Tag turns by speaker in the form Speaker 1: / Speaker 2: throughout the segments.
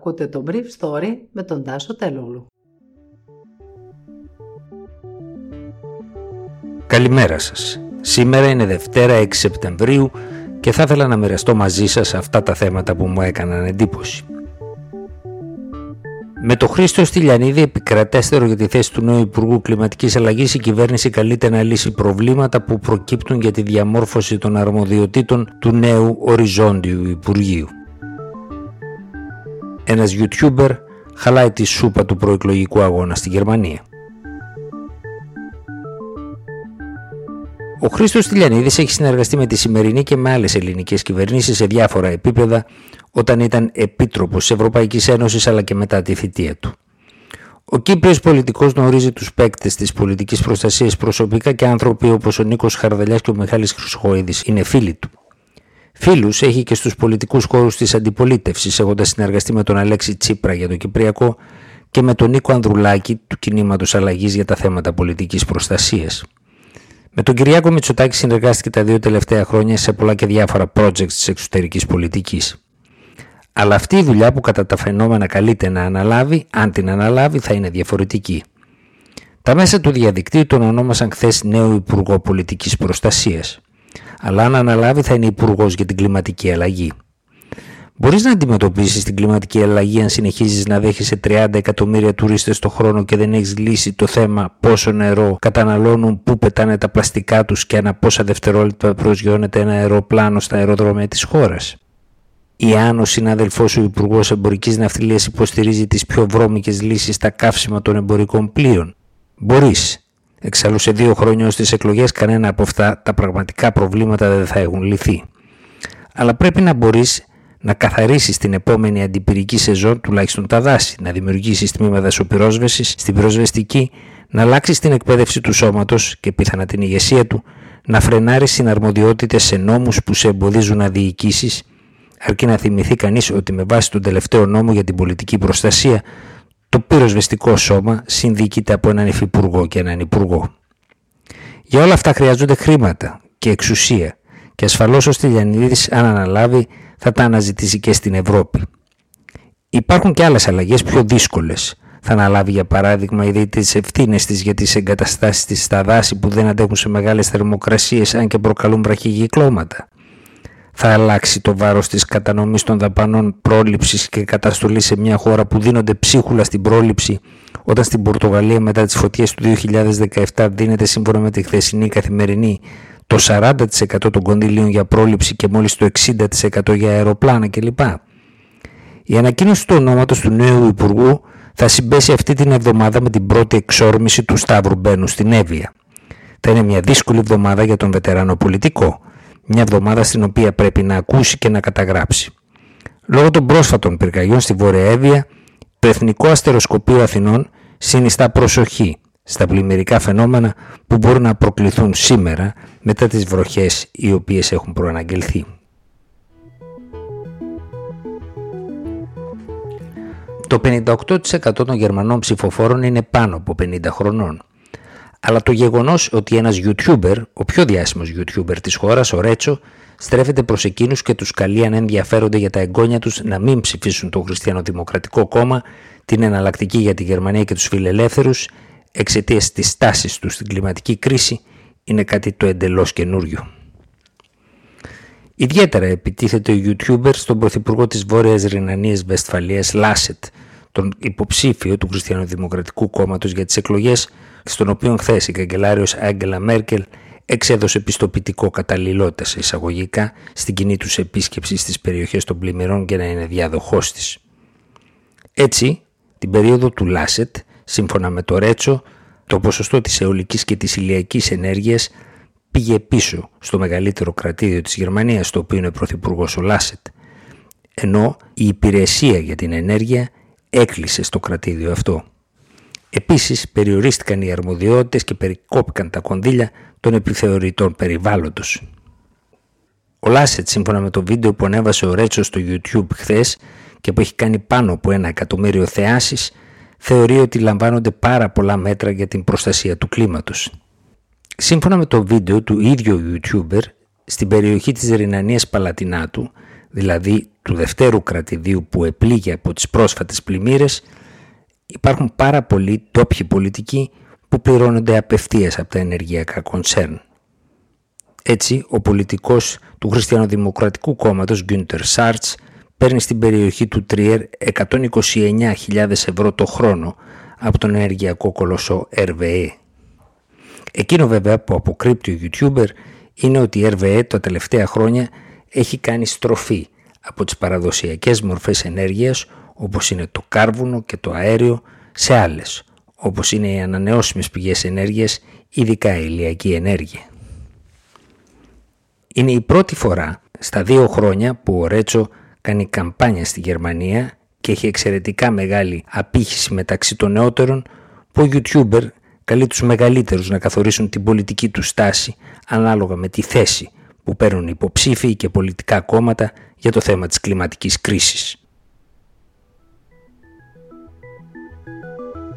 Speaker 1: Ακούτε το Brief Story με τον Τάσο Τελούλου.
Speaker 2: Καλημέρα σας. Σήμερα είναι Δευτέρα 6 Σεπτεμβρίου και θα ήθελα να μοιραστώ μαζί σας αυτά τα θέματα που μου έκαναν εντύπωση. Με το Χρήστο Στυλιανίδη επικρατέστερο για τη θέση του νέου Υπουργού Κλιματικής Αλλαγής, η κυβέρνηση καλείται να λύσει προβλήματα που προκύπτουν για τη διαμόρφωση των αρμοδιοτήτων του νέου οριζόντιου Υπουργείου. Ένας YouTuber χαλάει τη σούπα του προεκλογικού αγώνα στη Γερμανία. Ο Χρήστος Τηλιανίδης έχει συνεργαστεί με τη σημερινή και με άλλες ελληνικές κυβερνήσεις σε διάφορα επίπεδα όταν ήταν επίτροπος της Ευρωπαϊκής Ένωσης αλλά και μετά τη θητεία του. Ο Κύπριος πολιτικός γνωρίζει τους παίκτες της πολιτικής προστασίας προσωπικά και άνθρωποι όπως ο Νίκος Χαρδαλιάς και ο Μιχάλης Χρυσοχοίδης είναι φίλοι του. Φίλους έχει και στους πολιτικούς χώρους της αντιπολίτευσης έχοντας συνεργαστεί με τον Αλέξη Τσίπρα για το Κυπριακό και με τον Νίκο Ανδρουλάκη του Κινήματος Αλλαγής για τα θέματα πολιτικής προστασίας. Με τον Κυριάκο Μητσοτάκη συνεργάστηκε τα δύο τελευταία χρόνια σε πολλά και διάφορα projects της εξωτερικής πολιτικής. Αλλά αυτή η δουλειά που κατά τα φαινόμενα καλείται να αναλάβει, αν την αναλάβει θα είναι διαφορετική. Τα μέσα του διαδικτύου τον ονόμασαν χθες νέο Υπουργό Πολιτικής Προστασίας. Αλλά αν αναλάβει θα είναι Υπουργός για την κλιματική αλλαγή. Μπορείς να αντιμετωπίσεις την κλιματική αλλαγή αν συνεχίζεις να δέχεσαι 30 εκατομμύρια τουρίστες το χρόνο και δεν έχεις λύσει το θέμα πόσο νερό καταναλώνουν, πού πετάνε τα πλαστικά τους και ανά πόσα δευτερόλεπτα προσγειώνεται ένα αεροπλάνο στα αεροδρόμια της χώρας. Ή αν ο συνάδελφός σου Υπουργός Εμπορικής Ναυτιλίας υποστηρίζει τις πιο βρώμικες λύσεις στα καύσιμα των εμπορικών πλοίων. Μπορείς. Εξάλλου σε δύο χρόνια ως τις εκλογές κανένα από αυτά τα πραγματικά προβλήματα δεν θα έχουν λυθεί. Αλλά πρέπει να μπορείς να καθαρίσεις την επόμενη αντιπυρική σεζόν τουλάχιστον τα δάση, να δημιουργήσεις τμήμα δασοπυρόσβεση στην πυροσβεστική, να αλλάξεις την εκπαίδευση του σώματος και πιθανά την ηγεσία του, να φρενάρεις συναρμοδιότητες σε νόμους που σε εμποδίζουν να διοικήσεις, αρκεί να θυμηθεί κανείς ότι με βάση τον τελευταίο νόμο για την πολιτική προστασία, το πυροσβεστικό σώμα συνδικείται από έναν υφυπουργό και έναν υπουργό. Για όλα αυτά χρειάζονται χρήματα και εξουσία και ασφαλώς ο Στυλιανίδης αν αναλάβει θα τα αναζητήσει και στην Ευρώπη. Υπάρχουν και άλλες αλλαγές πιο δύσκολες. Θα αναλάβει για παράδειγμα ήδη τι ευθύνες της για τις εγκαταστάσεις της στα δάση που δεν αντέχουν σε μεγάλες θερμοκρασίες αν και προκαλούν βραχυγυκλώματα. Θα αλλάξει το βάρος της κατανομής των δαπανών πρόληψης και καταστολής σε μια χώρα που δίνονται ψίχουλα στην πρόληψη, όταν στην Πορτογαλία μετά τις φωτιές του 2017 δίνεται σύμφωνα με τη χθεσινή καθημερινή το 40% των κονδυλίων για πρόληψη και μόλις το 60% για αεροπλάνα κλπ. Η ανακοίνωση του ονόματος του νέου Υπουργού θα συμπέσει αυτή την εβδομάδα με την πρώτη εξόρμηση του Σταύρου Μπένου στην Εύβοια. Θα είναι μια δύσκολη εβδομάδα για τον βετεράνο πολιτικό, μια εβδομάδα στην οποία πρέπει να ακούσει και να καταγράψει. Λόγω των πρόσφατων πυρκαγιών στη Βόρεια Εύβοια, το Εθνικό Αστεροσκοπείο Αθηνών συνιστά προσοχή στα πλημμυρικά φαινόμενα που μπορούν να προκληθούν σήμερα μετά τις βροχές οι οποίες έχουν προαναγγελθεί. Το 58% των Γερμανών ψηφοφόρων είναι πάνω από 50 χρονών. Αλλά το γεγονός ότι ένας YouTuber, ο πιο διάσημος YouTuber της χώρας, ο Ρέτσο, στρέφεται προς εκείνους και τους καλεί αν ενδιαφέρονται για τα εγγόνια τους να μην ψηφίσουν το Χριστιανοδημοκρατικό κόμμα, την εναλλακτική για τη Γερμανία και τους φιλελεύθερους εξαιτίας της τάση τους στην κλιματική κρίση είναι κάτι το εντελώς καινούριο. Ιδιαίτερα επιτίθεται ο YouTuber στον Πρωθυπουργό της Βόρειας Ρινανίας Βεσφαλίας Λάσετ, τον υποψήφιο του Χριστιανοδημοκρατικού Κόμματος για τις εκλογές, στον οποίο χθες η καγκελάριος Άγγελα Μέρκελ εξέδωσε πιστοποιητικό καταλληλότητα σε εισαγωγικά στην κοινή τους επίσκεψη στις περιοχές των πλημμυρών και να είναι διάδοχός της. Έτσι, την περίοδο του Λάσετ, σύμφωνα με το Ρέτσο, το ποσοστό της αιωλικής και της ηλιακής ενέργειας πήγε πίσω στο μεγαλύτερο κρατήδιο της Γερμανίας, το οποίο είναι πρωθυπουργός ο Λάσετ, ενώ η υπηρεσία για την ενέργεια έκλεισε στο κρατήδιο αυτό. Επίσης περιορίστηκαν οι αρμοδιότητες και περικόπηκαν τα κονδύλια των επιθεωρητών περιβάλλοντος. Ο Λάσετ, σύμφωνα με το βίντεο που ανέβασε ο Ρέτσο στο YouTube χθες και που έχει κάνει πάνω από ένα εκατομμύριο θεάσεις, θεωρεί ότι λαμβάνονται πάρα πολλά μέτρα για την προστασία του κλίματος. Σύμφωνα με το βίντεο του ίδιου YouTuber, στην περιοχή της Ρινανίας Παλατινάτου, δηλαδή του του δευτέρου κρατηδίου που επλήγει από τις πρόσφατες πλημμύρες υπάρχουν πάρα πολλοί ντόπιοι πολιτικοί που πληρώνονται απευθείας από τα ενεργειακά κονσέρν. Έτσι, ο πολιτικός του Χριστιανοδημοκρατικού κόμματος Γκίντερ Σάρτς παίρνει στην περιοχή του Τριέρ 129.000 ευρώ το χρόνο από τον ενεργειακό κολοσσό RVE. Εκείνο βέβαια που αποκρύπτει ο YouTuber είναι ότι η RVE τα τελευταία χρόνια έχει κάνει στροφή από τις παραδοσιακές μορφές ενέργειας όπως είναι το κάρβουνο και το αέριο σε άλλες όπως είναι οι ανανεώσιμες πηγές ενέργειας, ειδικά η ηλιακή ενέργεια. Είναι η πρώτη φορά στα δύο χρόνια που ο Ρέτσο κάνει καμπάνια στη Γερμανία και έχει εξαιρετικά μεγάλη απήχηση μεταξύ των νεότερων που ο YouTuber καλεί τους μεγαλύτερους να καθορίσουν την πολιτική του στάση ανάλογα με τη θέση που παίρνουν υποψήφοι και πολιτικά κόμματα για το θέμα της κλιματικής κρίσης.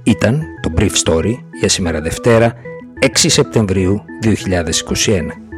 Speaker 2: Ήταν το Brief Story για σήμερα Δευτέρα 6 Σεπτεμβρίου 2021.